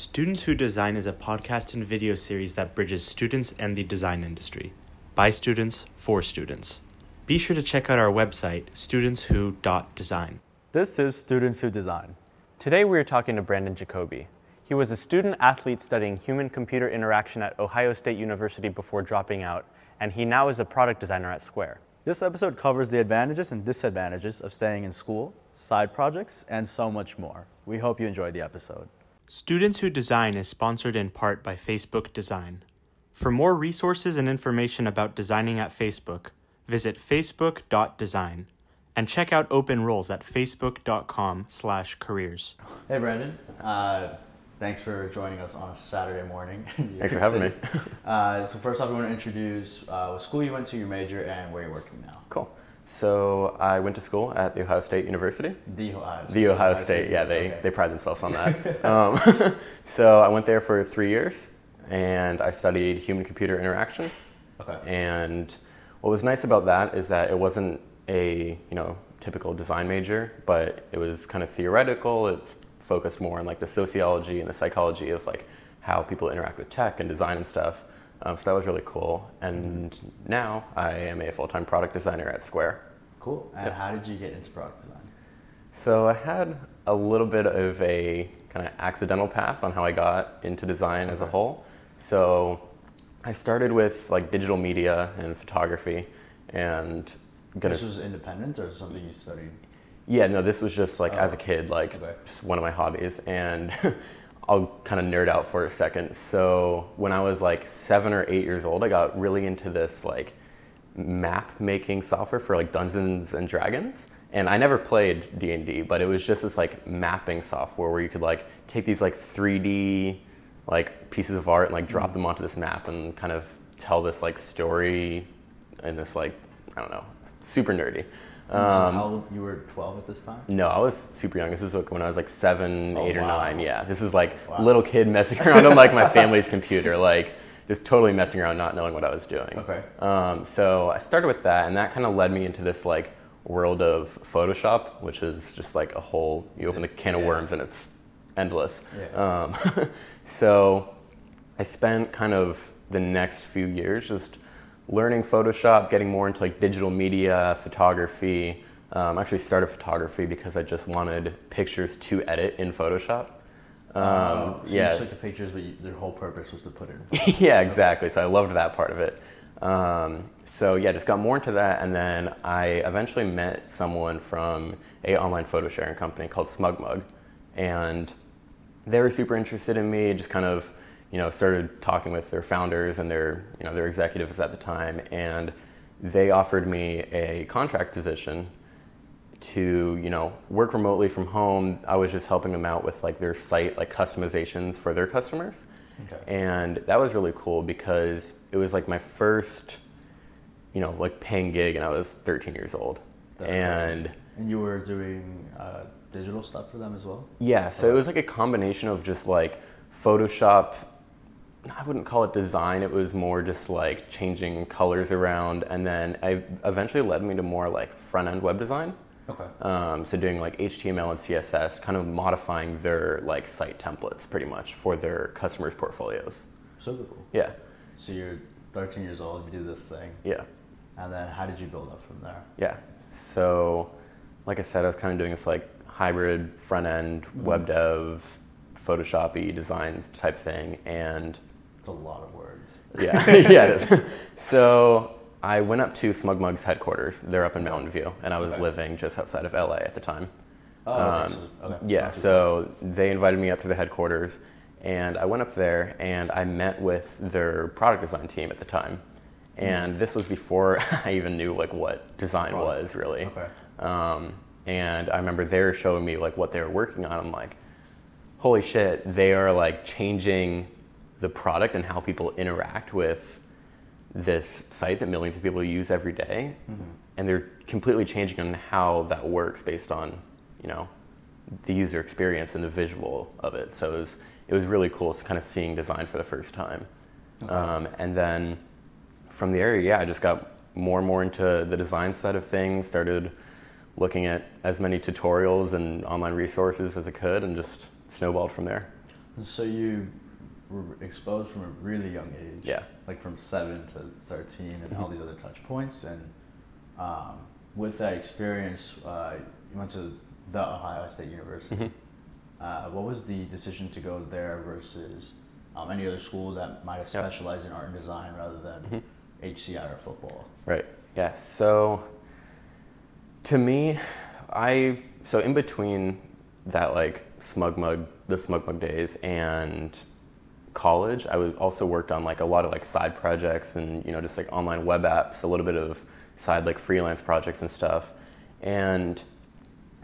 Students Who Design is a podcast and video series that bridges students and the design industry. By students, for students. Be sure to check out our website, studentswho.design. This is Students Who Design. Today we are talking to Brandon Jacoby. He was a student athlete studying human computer interaction at Ohio State University before dropping out, and he now is a product designer at Square. This episode covers the advantages and disadvantages of staying in school, side projects, and so much more. We hope you enjoyed the episode. Students Who Design is sponsored in part by Facebook Design. For more resources and information about designing at Facebook, visit facebook.design and check out open roles at facebook.com slash careers. Hey, Brandon. Uh, thanks for joining us on a Saturday morning. Thanks for having me. Uh, so first off, we want to introduce uh, what school you went to, your major, and where you're working now. Cool. So I went to school at the Ohio State University. The Ohio State. The Ohio State, yeah, they, okay. they pride themselves on that. um, so I went there for three years, and I studied human-computer interaction. Okay. And what was nice about that is that it wasn't a you know typical design major, but it was kind of theoretical. It's focused more on like the sociology and the psychology of like how people interact with tech and design and stuff. Um, so that was really cool. And now I am a full-time product designer at Square. Cool. And Yep. how did you get into product design? So I had a little bit of a kind of accidental path on how I got into design as a whole. So I started with like digital media and photography and gonna This was independent or something you studied? yeah, no, this was just like as a Oh, kid, like okay. just one of my hobbies. And I'll kind of nerd out for a second. So when I was like seven or eight years old, I got really into this like map making software for like Dungeons and Dragons. And I never played D and D, but it was just this like mapping software where you could like take these like 3D like pieces of art and like drop mm-hmm. them onto this map and kind of tell this like story and this like I don't know, super nerdy. And so Um, how old, you were 12 at this time? no, I was super young. This was like when I was like seven, Oh, eight, or nine. Yeah, this is like Wow. little kid messing around on like my family's computer, like just totally messing around, not knowing what I was doing. Okay. Um, so I started with that, and that kind of led me into this like world of Photoshop, which is just like a whole. You open the can of Yeah. worms, and it's endless. Yeah. Um, so I spent kind of the next few years just learning Photoshop, getting more into like digital media, photography. Um, I actually started photography because I just wanted pictures to edit in Photoshop. Um, Oh, so you yeah, just took the pictures, but you, their whole purpose was to put it in. yeah, exactly. So I loved that part of it. Um, so yeah, just got more into that, and then I eventually met someone from a online photo sharing company called SmugMug, and they were super interested in me. Just kind of, you know, started talking with their founders and their, you know, their executives at the time, and they offered me a contract position to you know work remotely from home i was just helping them out with like their site like customizations for their customers Okay. and that was really cool because it was like my first you know like paying gig and i was 13 years old That's and crazy. And you were doing uh, digital stuff for them as well? yeah so it was like a combination of just like photoshop i wouldn't call it design it was more just like changing colors around and then i eventually led me to more like front end web design Okay. Um, so doing like HTML and CSS, kind of modifying their like site templates pretty much for their customers' portfolios. Super cool. Yeah, So you're 13 years old, you do this thing, yeah, and then how did you build up from there? yeah. So, like I said, I was kind of doing this like hybrid front end web dev, Photoshop-y design type thing, and a lot of words. yeah, yeah. It is. So I went up to SmugMug's headquarters. They're up in Mountain View, and I was Okay. living just outside of LA at the time. Oh, okay. Um, so, okay. Yeah, so they invited me up to the headquarters, and I went up there and I met with their product design team at the time. And this was before I even knew like what design Product. was really. Okay. Um, and I remember they were showing me like what they were working on. I'm like, holy shit, they are like changing the product and how people interact with this site that millions of people use every day. and they're completely changing on how that works based on you know the user experience and the visual of it. So it was it was really cool, kind of seeing design for the first time. Um, and then from the area, yeah, I just got more and more into the design side of things. Started looking at as many tutorials and online resources as I could, and just snowballed from there. So you were exposed from a really young age. Yeah. Like from seven to 13 and all these other touch points. And um, with that experience, uh, you went to the Ohio State University. Mhm. Uh, what was the decision to go there versus um, any other school that might have specialized in art and design rather than Mhm. HCI or football? Right. Yeah. So to me, I so in between that like SmugMug the SmugMug days and college, I was also worked on like a lot of like side projects and you know just like online web apps, a little bit of side like freelance projects and stuff. And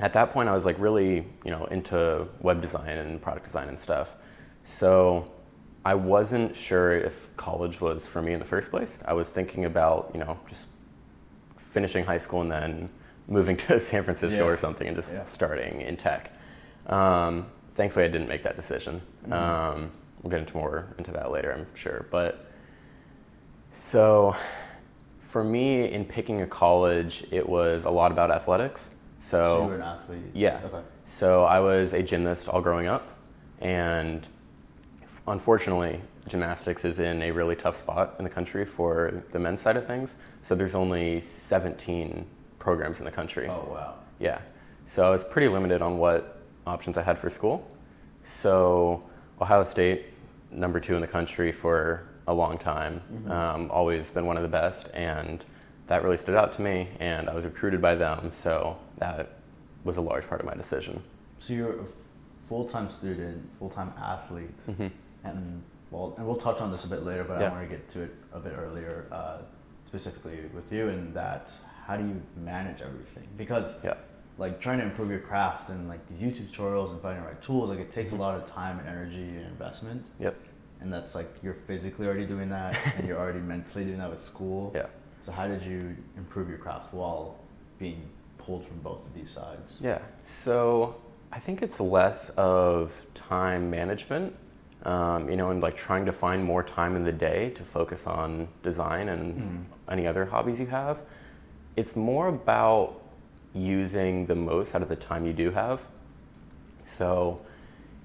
at that point, I was like really you know into web design and product design and stuff. So I wasn't sure if college was for me in the first place. I was thinking about you know just finishing high school and then moving to San Francisco Yeah. or something and just Yeah. starting in tech. Um, thankfully, I didn't make that decision. Um, we'll get into more into that later, I'm sure. But so for me, in picking a college, it was a lot about athletics. So you were an athlete? Yeah. Okay. So I was a gymnast all growing up, and unfortunately, gymnastics is in a really tough spot in the country for the men's side of things. So there's only 17 programs in the country. Oh, wow. Yeah. So I was pretty limited on what options I had for school. So Ohio State, number two in the country for a long time, um, always been one of the best, and that really stood out to me. And I was recruited by them, so that was a large part of my decision. So you're a full time student, full time athlete, Mhm. and well, and we'll touch on this a bit later, but Yeah. I want to get to it a bit earlier, uh, specifically with you, and that how do you manage everything? Because Yeah. Like trying to improve your craft and like these YouTube tutorials and finding the right tools, like it takes a lot of time and energy and investment, Yep. and that's like you're physically already doing that, and you're already mentally doing that with school. Yeah. So how did you improve your craft while being pulled from both of these sides? Yeah. So I think it's less of time management, um, you know, and like trying to find more time in the day to focus on design and any other hobbies you have. It's more about using the most out of the time you do have. So,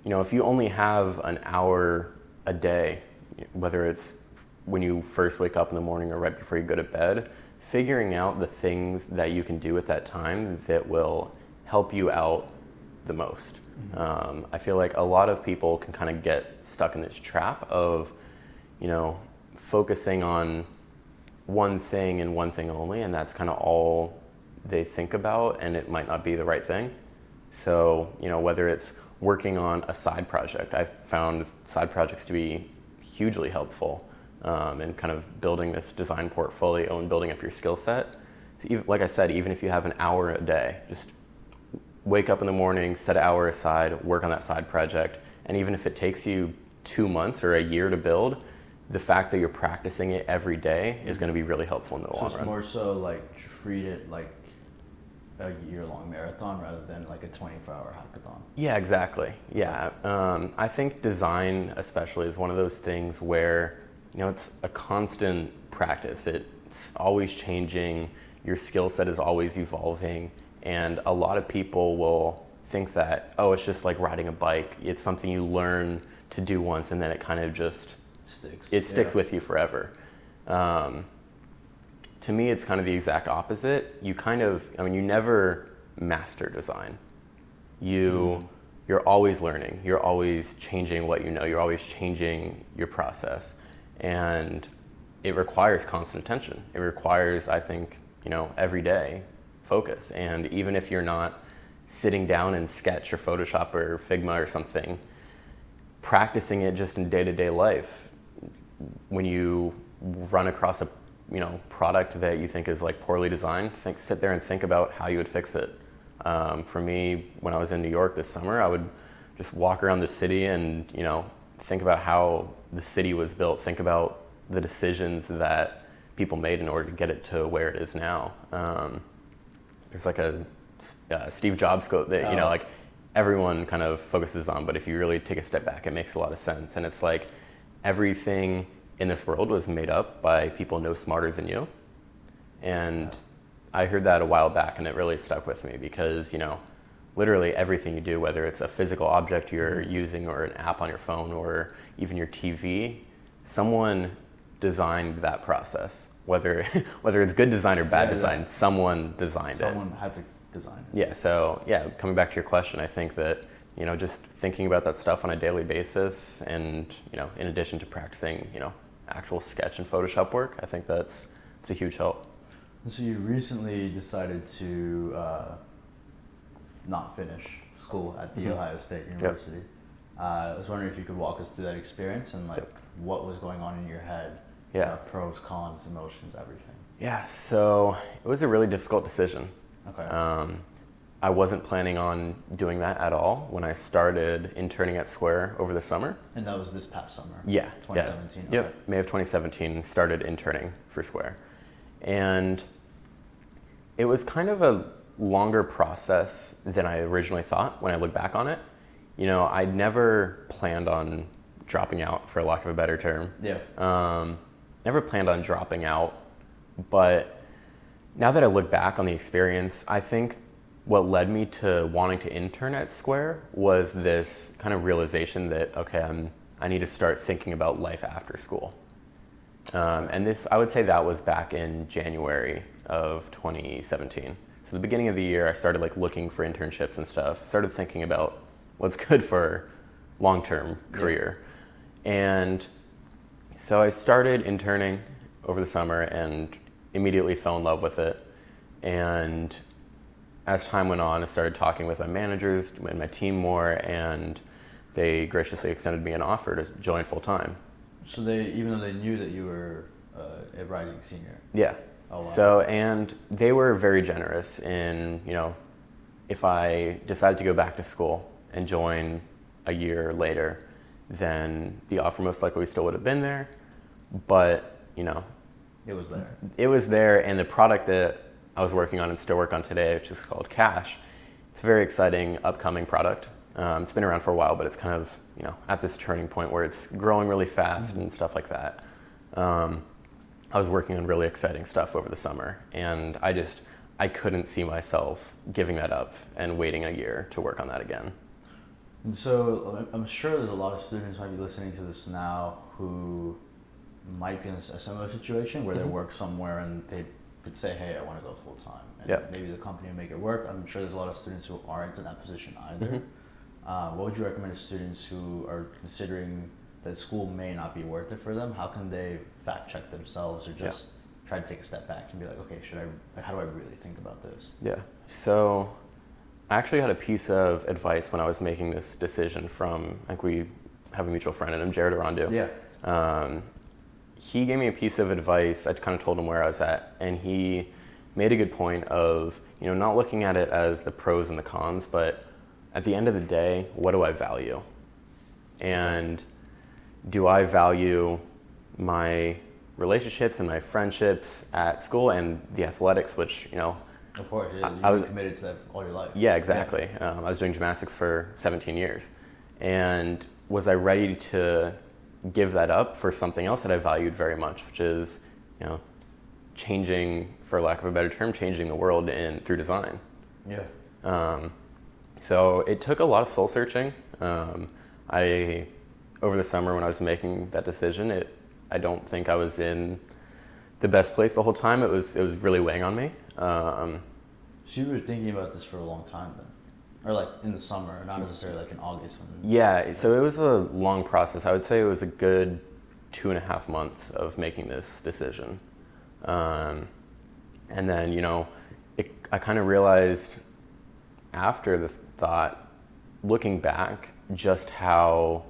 you know, if you only have an hour a day, whether it's when you first wake up in the morning or right before you go to bed, figuring out the things that you can do at that time that will help you out the most. Um, I feel like a lot of people can kind of get stuck in this trap of, you know, focusing on one thing and one thing only, and that's kind of all they think about, and it might not be the right thing. So, you know, whether it's working on a side project, I've found side projects to be hugely helpful um, in kind of building this design portfolio and building up your skill set. So even, like I said, even if you have an hour a day, just wake up in the morning, set an hour aside, work on that side project, and even if it takes you two months or a year to build, the fact that you're practicing it every day is going to be really helpful in the So long it's run. more so like treat it like a year long marathon rather than like a 24 hour hackathon. Yeah, exactly. Yeah, um, I think design, especially, is one of those things where you know it's a constant practice. It's always changing. Your skill set is always evolving, and a lot of people will think that oh, it's just like riding a bike. It's something you learn to do once, and then it kind of just Sticks. it sticks Yeah. with you forever. Um, to me, it's kind of the exact opposite. You kind of, I mean, you never master design. You, mm-hmm. you're always learning. You're always changing what you know. You're always changing your process, and it requires constant attention. It requires, I think, you know, every day focus. And even if you're not sitting down in Sketch or Photoshop or Figma or something, practicing it just in day-to-day life when you run across a you know product that you think is like poorly designed think sit there and think about how you would fix it. Um, for me when i was in new york this summer i would just walk around the city and you know think about how the city was built think about the decisions that people made in order to get it to where it is now. Um, there's like a uh, steve jobs quote that you know Oh. like everyone kind of focuses on but if you really take a step back it makes a lot of sense. And it's like everything in this world was made up by people no smarter than you. And I heard that a while back and it really stuck with me because, you know, literally everything you do, whether it's a physical object you're using or an app on your phone or even your TV, someone designed that process. Whether whether it's good design or bad Yeah, yeah. design, someone designed it. Someone had to design it. Yeah, so yeah, coming back to your question, I think that, you know, just thinking about that stuff on a daily basis and, you know, in addition to practicing, you know, actual sketch and Photoshop work, I think that's it's a huge help. And so you recently decided to uh, not finish school at the Mhm. Ohio State University. Uh, I was wondering if you could walk us through that experience and like Yep. what was going on in your head. Yeah. Uh, pros, cons, emotions, everything. Yeah, so it was a really difficult decision. Okay. Um, I wasn't planning on doing that at all when I started interning at Square over the summer. and that was this past summer. Yeah, 2017. Yeah. Yep, May of 2017 started interning for Square. And it was kind of a longer process than I originally thought when I look back on it. You know, I never planned on dropping out, for lack of a better term. Yeah. Um, never planned on dropping out, but now that I look back on the experience, I think what led me to wanting to intern at Square was this kind of realization that okay, I'm I need to start thinking about life after school. Um, and this, I would say, that was back in January of 2017. So the beginning of the year, I started like looking for internships and stuff. Started thinking about what's good for long-term Yeah. career, and so I started interning over the summer and immediately fell in love with it. And as time went on, I started talking with my managers and my team more, and they graciously extended me an offer to join full time. So they, even though they knew that you were uh, a rising senior. Yeah. Oh, wow. So, and they were very generous in, you know, if I decided to go back to school and join a year later, then the offer most likely still would have been there. But, you know, It was there. it was there, and the product that I was working on and still work on today, which is called Cash, it's a very exciting upcoming product. Um, it's been around for a while, but it's kind of you know at this turning point where it's growing really fast and stuff like that. Um, I was working on really exciting stuff over the summer, and I just I couldn't see myself giving that up and waiting a year to work on that again. And so I'm- sure there's a lot of students who might be listening to this now who might be in this- a similar situation where they Mhm. work somewhere and they could say, "Hey, I want to go full time," and Yeah. maybe the company will make it work. I'm sure there's a lot of students who aren't in that position either. Mhm. Uh, what would you recommend to students who are considering that school may not be worth it for them? How can they fact check themselves or Yeah. just try to take a step back and be like, "Okay, should I? Like, how do I really think about this?" Yeah. So I actually had a piece of advice when I was making this decision from like we have a mutual friend in him, Jared Erondu. Yeah. Um, he gave me a piece of advice. I kind of told him where I was at, and he made a good point of you know not looking at it as the pros and the cons, but at the end of the day, what do I value? And do I value my relationships and my friendships at school and the athletics, which you know Of course, yeah, I- you've I been was- committed to that all your life. yeah, exactly. Um, I was doing gymnastics for 17 years. And was I ready to give that up for something else that I valued very much, which is, you know, changing, for lack of a better term, changing the world in through design. Yeah. Um, so it took a lot of soul searching. Um, I, over the summer when I was making that decision, it, I don't think I was in the best place the whole time. It was, it was really weighing on me. Um, So you were thinking about this for a long time then, or like in the summer, not necessarily like in August. Yeah, so it was a long process. I would say it was a good two and a half months of making this decision. Um, and then, you know, it, I kind of realized after the thought, looking back, just how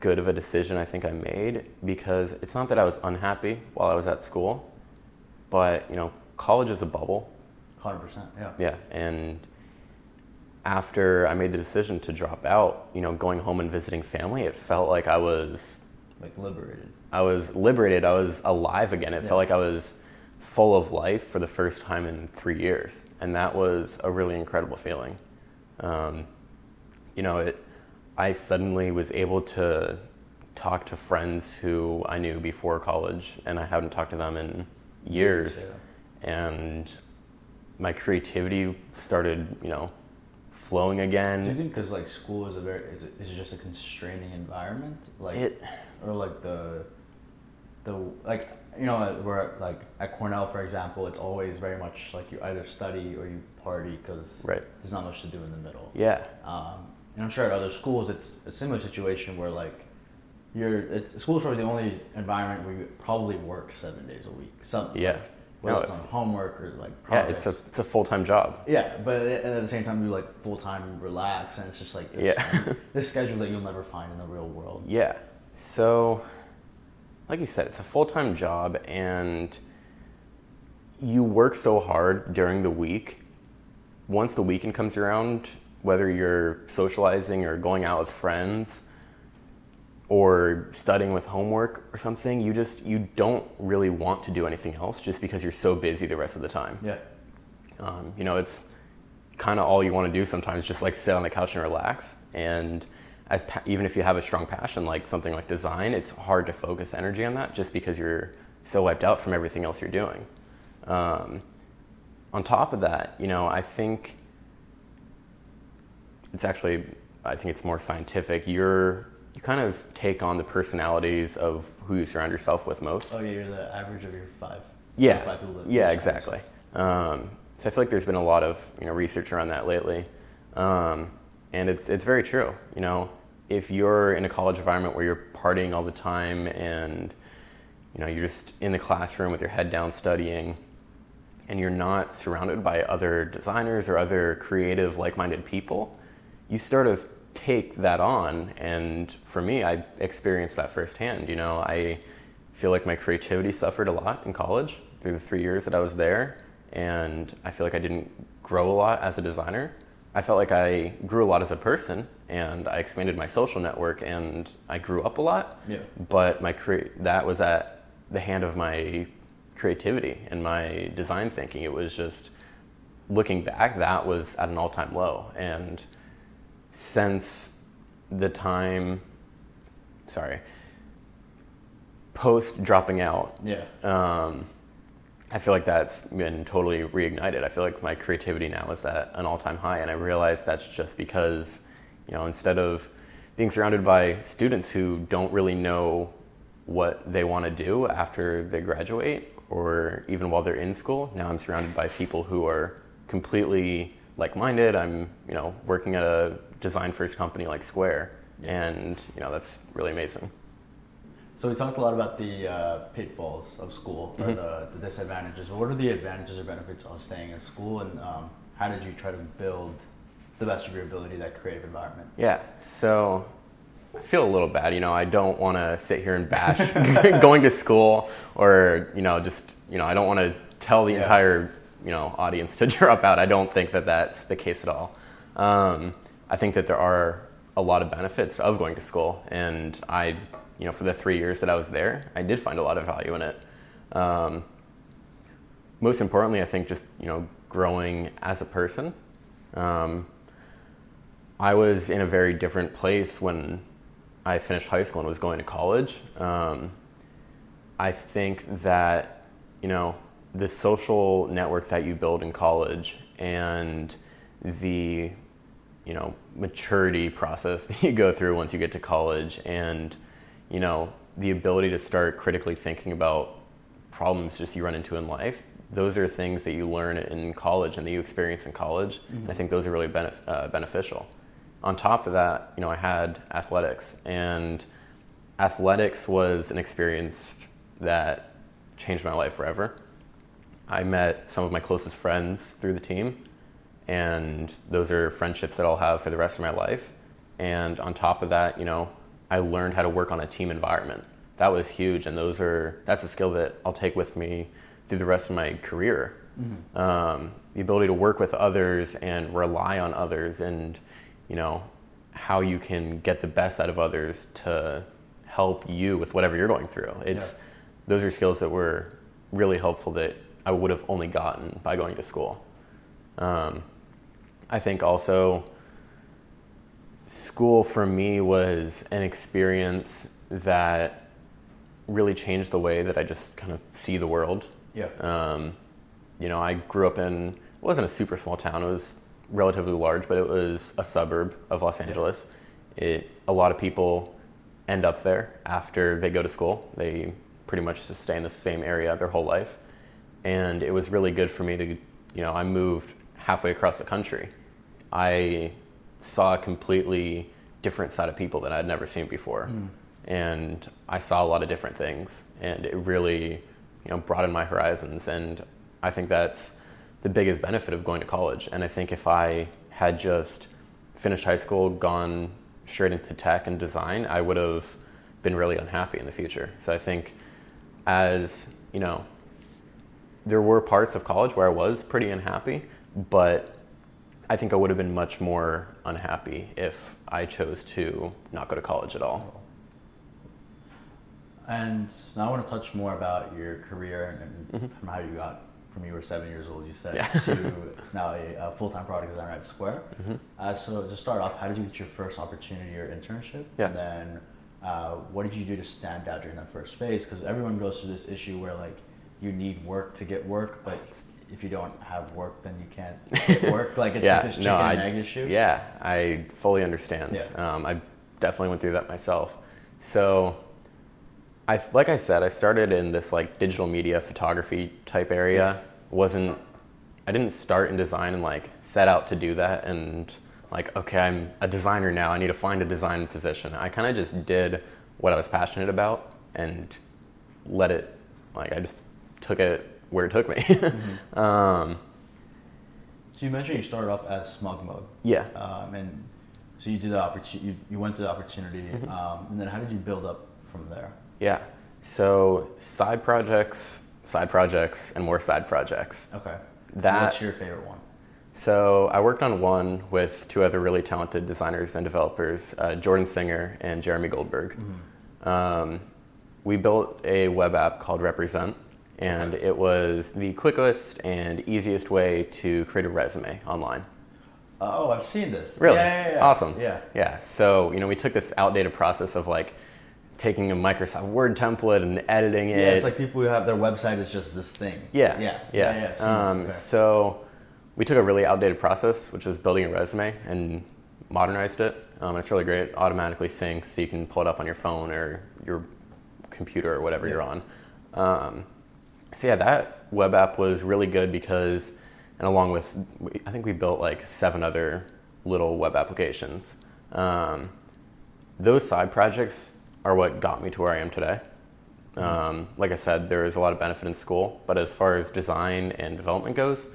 good of a decision I think I made because it's not that I was unhappy while I was at school, but, you know, college is a bubble. Hundred percent. Yeah. Yeah, and after I made the decision to drop out, you know, going home and visiting family, it felt like I was Like liberated. I was liberated. I was alive again. It Yeah. felt like I was full of life for the first time in three years, and that was a really incredible feeling. Um, you know, it. I suddenly was able to talk to friends who I knew before college, and I hadn't talked to them in years Yeah. and my creativity started, you know, flowing again. Do you think because like school is a very is, it, is it just a constraining environment, like It- or like the the like you know we're like at Cornell for example, it's always very much like you either study or you party because Right. there's not much to do in the middle. Yeah. Um, and I'm sure at other schools it's a similar situation where like you're school's probably the only environment where you probably work seven days a week. Some Yeah. Whether No, it's on homework or like projects. Yeah, it's a it's a full time job. Yeah, but at at the same time, you like full time relax, and it's just like this, Yeah. this schedule that you'll never find in the real world. Yeah. So, like you said, it's a full time job, and you work so hard during the week. Once the weekend comes around, whether you're socializing or going out with friends or studying with homework or something, you just you don't really want to do anything else just because you're so busy the rest of the time. Yeah, Um, you know, it's kind of all you want to do sometimes, just like sit on the couch and relax. And as pa- even if you have a strong passion like something like design, it's hard to focus energy on that just because you're so wiped out from everything else you're doing. Um, on top of that, you know, I think it's actually, I think it's more scientific. You're you kind of take on the personalities of who you surround yourself with most. Oh yeah, you're the average of your five. Yeah, five yeah, exactly. Um, so I feel like there's been a lot of you know research around that lately, um, and it's it's very true. You know, if you're in a college environment where you're partying all the time and you know you're just in the classroom with your head down studying, and you're not surrounded by other designers or other creative like-minded people, you sort of take that on. And for me, I experienced that firsthand. You know, I feel like my creativity suffered a lot in college through the three years that I was there, and I feel like I didn't grow a lot as a designer. I felt like I grew a lot as a person, and I expanded my social network, and I grew up a lot. Yeah. But my crea- that was at the hand of my creativity and my design thinking. It was just looking back, that was at an all-time low, and since the time, sorry, post dropping out, Yeah. um, I feel like that's been totally reignited. I feel like my creativity now is at an all-time high, and I realize that's just because, you know, instead of being surrounded by students who don't really know what they want to do after they graduate, or even while they're in school, now I'm surrounded by people who are completely like-minded. I'm, you know, working at a design-first company like Square, and you know, that's really amazing. So we talked a lot about the uh, pitfalls of school or Mhm. the, the disadvantages. But what are the advantages or benefits of staying in school, and um, how did you try to build the best of your ability that creative environment? Yeah, so I feel a little bad. You know, I don't want to sit here and bash going to school or, you know, just, you know, I don't want to tell the Yeah. entire, you know, audience to drop out. I don't think that that's the case at all. Um, I think that there are a lot of benefits of going to school. And I, you know, for the three years that I was there, I did find a lot of value in it. Um, most importantly, I think just, you know, growing as a person. Um, I was in a very different place when I finished high school and was going to college. Um, I think that, you know, the social network that you build in college and the, you know, maturity process that you go through once you get to college and, you know, the ability to start critically thinking about problems just you run into in life, those are things that you learn in college and that you experience in college. And I think those are really benef- uh, beneficial. On top of that, you know, I had athletics, and athletics was an experience that changed my life forever. I met some of my closest friends through the team, and those are friendships that I'll have for the rest of my life. And on top of that, you know, I learned how to work on a team environment. That was huge, and those are that's a skill that I'll take with me through the rest of my career. Um, the ability to work with others and rely on others, and you know how you can get the best out of others to help you with whatever you're going through. It's Yeah. those are skills that were really helpful that I would have only gotten by going to school. Um, I think also school for me was an experience that really changed the way that I just kind of see the world. Yeah. Um, you know, I grew up in it wasn't a super small town. It was relatively large, but it was a suburb of Los Angeles. It a lot of people end up there after they go to school. They pretty much just stay in the same area their whole life, and it was really good for me to, you know, I moved halfway across the country. I saw a completely different side of people that I'd never seen before, hmm. and I saw a lot of different things, and it really, you know, broadened my horizons. And I think that's the biggest benefit of going to college. And I think if I had just finished high school, gone straight into tech and design, I would have been really unhappy in the future. So I think as, you know, there were parts of college where I was pretty unhappy, but I think I would have been much more unhappy if I chose to not go to college at all. And now I want to touch more about your career and, Mhm. from how you got from you were seven years old, you said, Yeah. to now a, a full-time product designer at Square. Mhm. Uh, so to start off, how did you get your first opportunity or internship? Yeah. And then uh, what did you do to stand out during that first phase? Because everyone goes through this issue where like you need work to get work, but if you don't have work, then you can't get work. Like it's yeah, this chicken no, I, and egg issue. Yeah, I fully understand. Yeah. Um, I definitely went through that myself. So, I like I said, I started in this like digital media photography type area. wasn't I didn't start in design and like set out to do that and like okay, I'm a designer now. I need to find a design position. I kind of just did what I was passionate about and let it like I just took it where it took me. um, So you mentioned you started off as SmugMug. yeah. Um, and so you did the opportunity. You, you went through the opportunity, Mm-hmm. um, and then how did you build up from there? Yeah. So side projects, side projects, and more side projects. Okay. That- What's your favorite one? So I worked on one with two other really talented designers and developers, uh, Jordan Singer and Jeremy Goldberg. Um, we built a web app called Represent, and it was the quickest and easiest way to create a resume online. Oh, I've seen this. Really? Yeah, yeah, yeah. Awesome. Yeah. Yeah. So, you know, we took this outdated process of like taking a Microsoft Word template and editing it. Yeah, it's like people who have their website is just this thing. Yeah. Yeah. Yeah. yeah, Um. Okay. So we took a really outdated process, which was building a resume, and modernized it. Um, it's really great. Automatically syncs, so you can pull it up on your phone or your computer or whatever you're on. Um, so yeah, that web app was really good because, and along with, I think we built like seven other little web applications. Um, those side projects are what got me to where I am today. Um, like I said, there is a lot of benefit in school, but as far as design and development goes,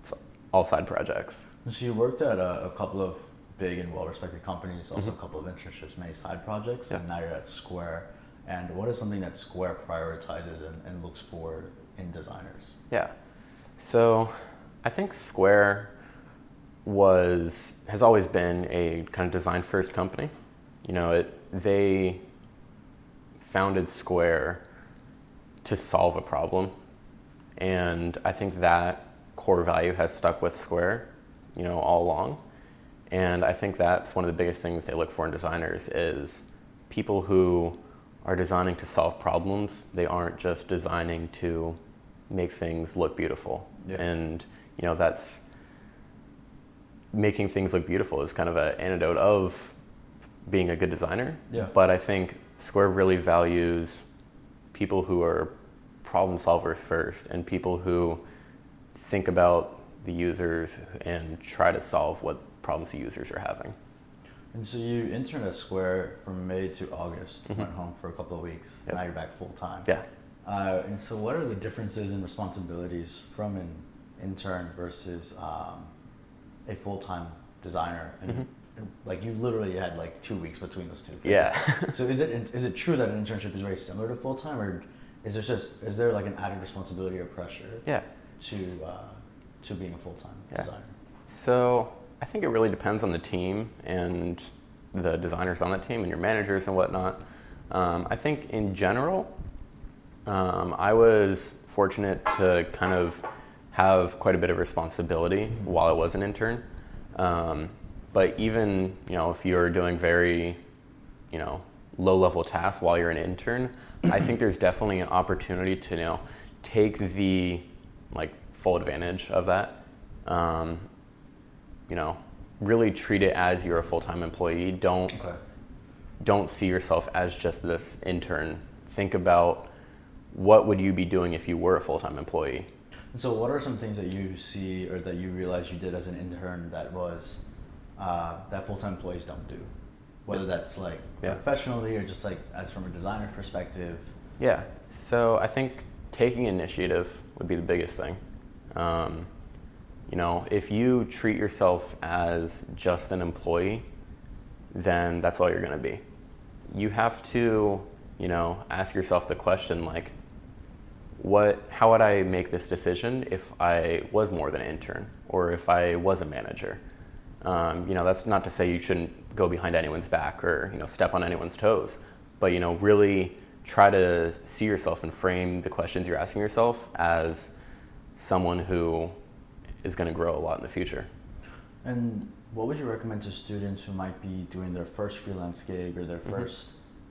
it's all side projects. So you worked at a, a couple of big and well-respected companies, also Mm-hmm. a couple of internships, many side projects, Yeah. and now you're at Square. And what is something that Square prioritizes and, and looks for in designers? Yeah. So I think Square was has always been a kind of design first company. You know, it they founded Square to solve a problem. And I think that core value has stuck with Square, you know, all along. And I think that's one of the biggest things they look for in designers is people who are designing to solve problems. They aren't just designing to make things look beautiful. Yeah. And you know, that's making things look beautiful is kind of an antidote of being a good designer. Yeah. But I think Square really values people who are problem solvers first and people who think about the users and try to solve what problems the users are having. And so you interned at Square from May to August, went home for a couple of weeks, Mm-hmm. Yep. now you're back full time. Yeah. Uh, and so, what are the differences in responsibilities from an intern versus um, a full time designer? And, and, like you literally had like two weeks between those two. things. Mm-hmm. Yeah. so is it is it true that an internship is very similar to full time, or is there just is there like an added responsibility or pressure Yeah. to uh, to being a full time Yeah. designer? So I think it really depends on the team and the designers on that team and your managers and whatnot. Um, I think in general, um, I was fortunate to kind of have quite a bit of responsibility while I was an intern. Um, but even you know if you're doing very you know low level tasks while you're an intern, I think there's definitely an opportunity to you know take the like full advantage of that. Um, you know, really treat it as you're a full time employee. Don't Okay. don't see yourself as just this intern. Think about what would you be doing if you were a full time employee. And so, what are some things that you see or that you realize you did as an intern that was uh, that full time employees don't do? Whether that's like Yeah. professionally or just like as from a designer perspective. Yeah. So I think taking initiative would be the biggest thing. Um, you know, if you treat yourself as just an employee, then that's all you're going to be. You have to, you know, ask yourself the question like, what, how would I make this decision if I was more than an intern or if I was a manager? Um, you know, that's not to say you shouldn't go behind anyone's back or, you know, step on anyone's toes, but, you know, really try to see yourself and frame the questions you're asking yourself as someone who is going to grow a lot in the future. And what would you recommend to students who might be doing their first freelance gig or their 1st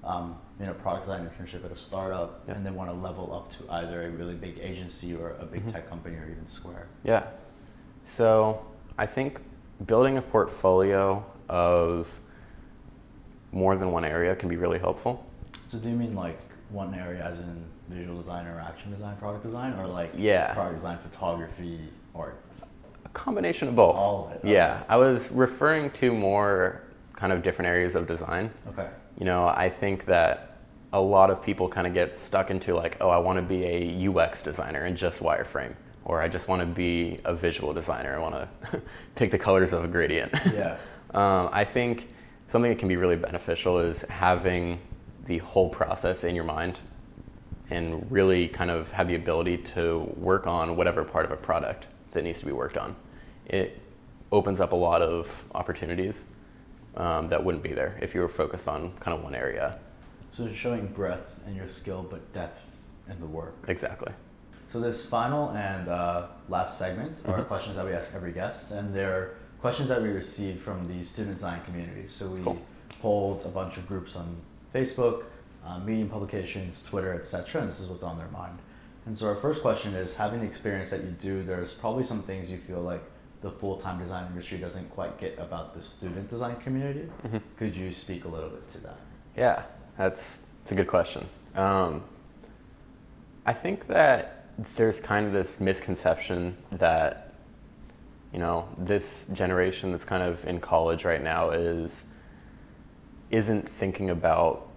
um, you know, product design internship at a startup Yeah. and they want to level up to either a really big agency or a big tech company or even Square? Yeah. So I think building a portfolio of more than one area can be really helpful. So do you mean like one area as in visual design or action design, product design, or like Yeah. product design, photography, art? A combination of both. All of it, Yeah. I was referring to more kind of different areas of design. Okay. You know, I think that a lot of people kind of get stuck into like, oh, I want to be a UX designer and just wireframe, or I just want to be a visual designer. I want to pick the colors of a gradient. Yeah. um, I think something that can be really beneficial is having the whole process in your mind and really kind of have the ability to work on whatever part of a product that needs to be worked on. It opens up a lot of opportunities um, that wouldn't be there if you were focused on kind of one area. So showing breadth in your skill, but depth in the work. Exactly. So this final and uh, last segment are Mhm. questions that we ask every guest, and they're questions that we received from the student design community. So we Cool. polled a bunch of groups on Facebook, uh, Medium publications, Twitter, etc., and this is what's on their mind. And so our first question is: having the experience that you do, there's probably some things you feel like the full-time design industry doesn't quite get about the student design community. Mhm. Could you speak a little bit to that? Yeah, that's, that's a good question. Um, I think that there's kind of this misconception that, you know, this generation that's kind of in college right now is isn't thinking about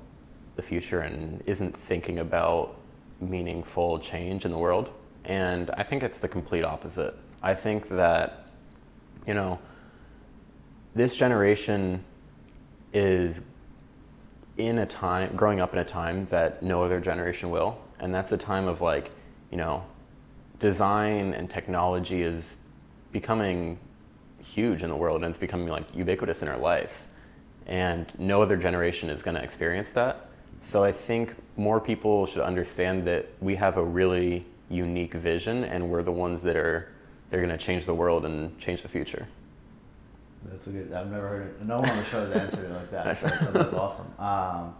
the future and isn't thinking about meaningful change in the world. And I think it's the complete opposite. I think that, you know, this generation is in a time growing up in a time that no other generation will. And that's the time of like you know design and technology is becoming huge in the world and it's becoming like ubiquitous in our lives. And no other generation is going to experience that. So i think more people should understand that we have a really unique vision and we're the ones that are they're going to change the world and change the future That's a good. I've never heard it. No one on the show has answered it like that. So that's awesome. Um,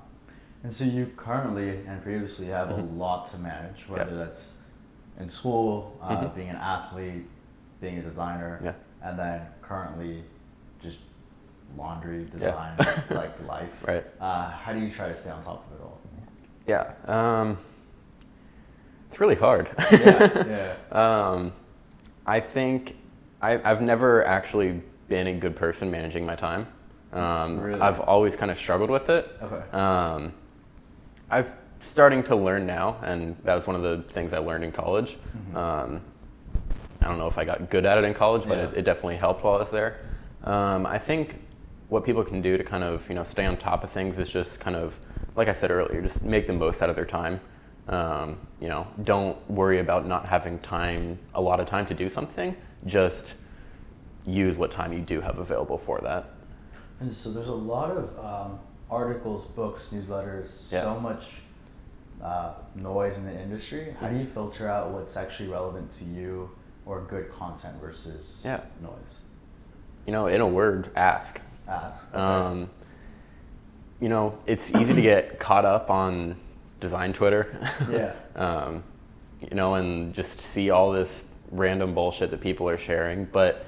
and so you currently and previously have a Mhm. lot to manage, whether Yeah. that's in school, uh, Mhm. being an athlete, being a designer, Yeah. and then currently just laundry, Yeah. design, like life. right Uh, how do you try to stay on top of it all? yeah um, it's really hard yeah, yeah. Um, I think I, I've never actually been a good person managing my time. Um, Really? I've always kind of struggled with it. Okay. Um, I've starting to learn now, and that was one of the things I learned in college. Mhm. Um, I don't know if I got good at it in college, but Yeah. it, it definitely helped while I was there. Um, I think what people can do to kind of you know stay on top of things is just kind of like I said earlier, just make the most out of their time. Um, you know, don't worry about not having time, a lot of time to do something. Just use what time you do have available for that. And so there's a lot of um, articles, books, newsletters, Yeah. so much uh, noise in the industry. How do you filter out what's actually relevant to you or good content versus Yeah. noise? You know, in a word, ask. Ask. Okay. Um, you know, it's easy to get caught up on design Twitter. yeah. um, you know, and just see all this random bullshit that people are sharing, but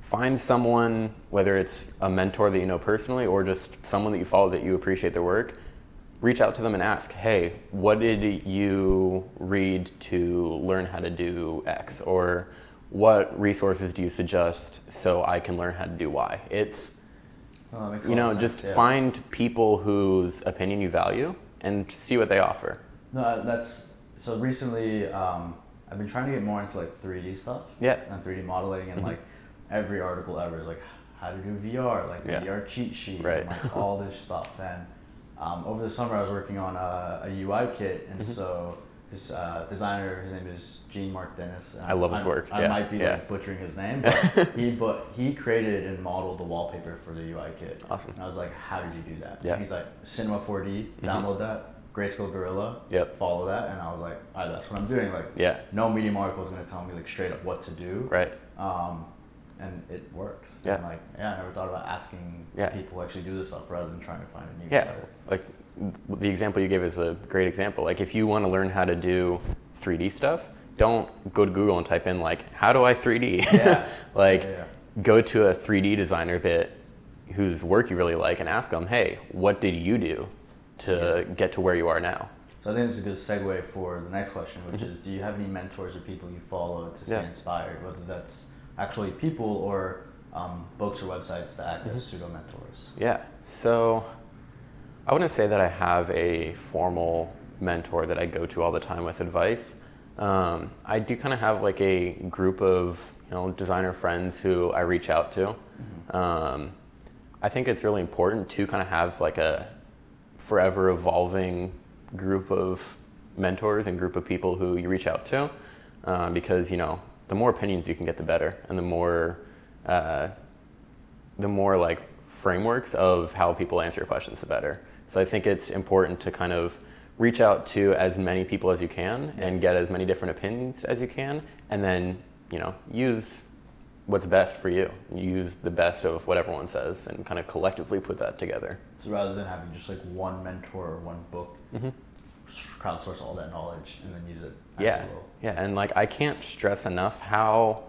find someone, whether it's a mentor that you know personally or just someone that you follow that you appreciate their work, reach out to them and ask, hey, what did you read to learn how to do X? Or what resources do you suggest so I can learn how to do Y? It's, Oh, that makes a you know, of sense, just yeah. find people whose opinion you value and see what they offer. No, that's so recently. Um, I've been trying to get more into like 3D stuff. Yeah. Mm-hmm. And 3D modeling, and like every article ever is like how to do VR, like Yeah. VR cheat sheet, Right. and like all this stuff. And um, over the summer, I was working on a, a UI kit, Mm-hmm. and so his uh, designer, his name is Jean-Marc Denis. and I love his work, I yeah, might be yeah. like butchering his name, but he but he created and modeled the wallpaper for the UI kit. Awesome. And I was like, how did you do that? Yeah. And he's like, Cinema 4D, download that. Grayscale Gorilla, Yep. follow that, and I was like, all right, that's what I'm doing. Like, Yeah. no Medium article is gonna tell me like straight up what to do, Right. um, and it works. Yeah. And like, yeah, I never thought about asking Yeah. people who actually do this stuff rather than trying to find a new. Yeah, like the example you gave is a great example. Like if you want to learn how to do 3D stuff, don't go to Google and type in like how do I 3D. Yeah. like Yeah, yeah. go to a 3D designer that whose work you really like and ask them, "Hey, what did you do to get to where you are now?" So I think it's a good segue for the next question, which is, do you have any mentors or people you follow to stay Mm-hmm. Yeah. inspired, whether that's actually people or um, books or websites that act Mm-hmm. as pseudo mentors? Yeah. So I wouldn't say that I have a formal mentor that I go to all the time with advice. Um, I do kind of have like a group of you know designer friends who I reach out to. Um, I think it's really important to kind of have like a forever evolving group of mentors and group of people who you reach out to um, because you know the more opinions you can get the better and the more uh, the more like frameworks of how people answer your questions, the better. So I think it's important to kind of reach out to as many people as you can and get as many different opinions as you can, and then you know use what's best for you. Use the best of what everyone says, and kind of collectively put that together. So rather than having just like one mentor or one book, Mm-hmm. crowdsource all that knowledge and then use it as Yeah, yeah, and like I can't stress enough how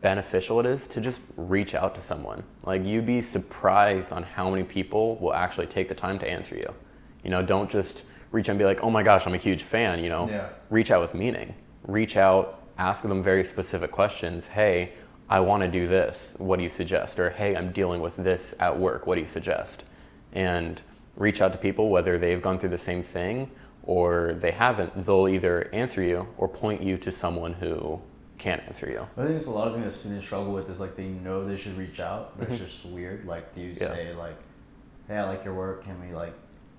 beneficial it is to just reach out to someone. Like you'd be surprised on how many people will actually take the time to answer you. You know, don't just reach out and be like, "Oh my gosh, I'm a huge fan." You know, Yeah. reach out with meaning. Reach out, ask them very specific questions. Hey, I want to do this. What do you suggest? Or hey, I'm dealing with this at work. What do you suggest? And reach out to people whether they've gone through the same thing or they haven't. They'll either answer you or point you to someone who can answer you. I think it's a lot of things that students struggle with is like they know they should reach out, but it's just weird. Like, do you Mm-hmm. Yeah. say like, "Hey, I like your work. Can we like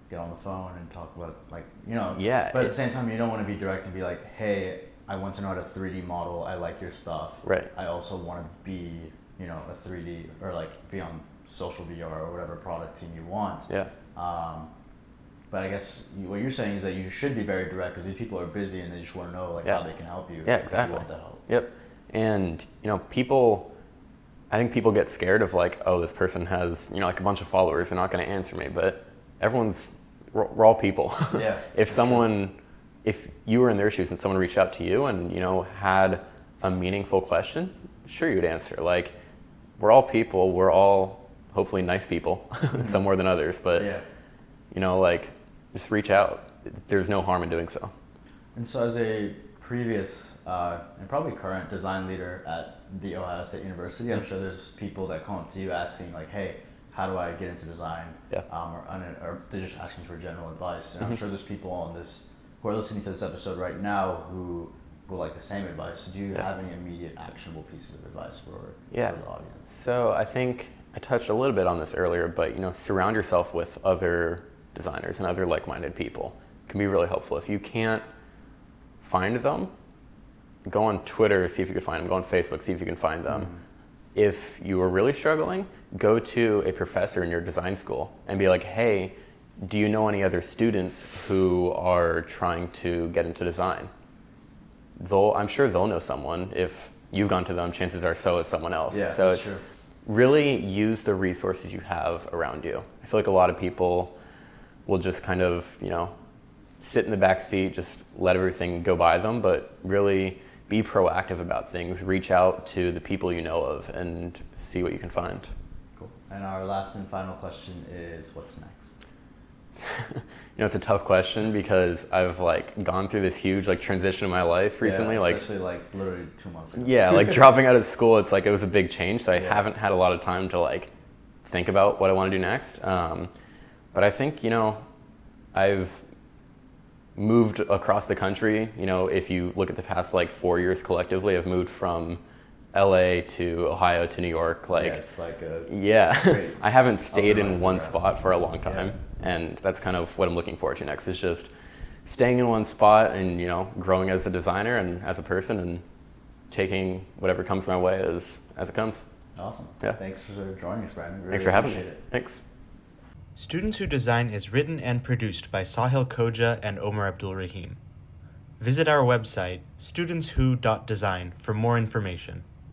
get on the phone and talk about like you know?" Yeah, But at the same time, you don't want to be direct and be like, "Hey, I want to know how to 3D model. I like your stuff. Right. I also want to be you know a 3D or like be on social VR or whatever product team you want." Yeah. Um, but I guess you, what you're saying is that you should be very direct because these people are busy and they just want to know like Yeah. how they can help you. Yeah, exactly. You want the help. Yep. And you know, people I think people get scared of like, oh, this person has, you know, like a bunch of followers, they're not going to answer me, but everyone's we're, we're all people. Yeah, if someone if you were in their shoes and someone reached out to you and, you know, had a meaningful question, sure you'd answer. Like we're all people, we're all hopefully nice people, mm-hmm. some more than others, but yeah. you know, like just reach out. There's no harm in doing so. And so, as a previous uh, and probably current design leader at the Ohio State University, I'm sure there's people that come up to you asking like, "Hey, how do I get into design?" Yeah. Um, or, or they're just asking for general advice. And I'm sure there's people on this who are listening to this episode right now who would like the same advice. Do you Yeah. have any immediate actionable pieces of advice for, Yeah. for the audience? So I think I touched a little bit on this earlier, but you know, surround yourself with other designers and other like-minded people can be really helpful. If you can't find them, go on Twitter, see if you can find them. Go on Facebook, see if you can find them. Mm-hmm. If you are really struggling, go to a professor in your design school and be like, "Hey, do you know any other students who are trying to get into design?" They'll, I'm sure they'll know someone. If you've gone to them, chances are so is someone else. Yeah, so it's true. really use the resources you have around you. I feel like a lot of people will just kind of, you know, sit in the back seat, just let everything go by them, but really be proactive about things. Reach out to the people you know of and see what you can find. Cool. And our last and final question is, what's next? you know, it's a tough question because I've like gone through this huge like transition in my life recently. Yeah, like, like literally two months ago. yeah, like dropping out of school, it's like it was a big change. So I Yeah. haven't had a lot of time to like think about what I want to do next. Um, but I think you know, I've moved across the country. You know, if you look at the past like four years collectively, I've moved from LA to Ohio to New York. Like, yeah, it's like a yeah, I haven't stayed in one spot for a long time, and that's kind of what I'm looking forward to next. Is just staying in one spot and you know growing as a designer and as a person and taking whatever comes my way as as it comes. awesome. Yeah. Thanks for joining us, Brandon. Really Thanks for having me. it. Thanks. Students Who Design is written and produced by Sahil Khoja and Omar Abdul Rahim. Visit our website, studentswho.design, for more information.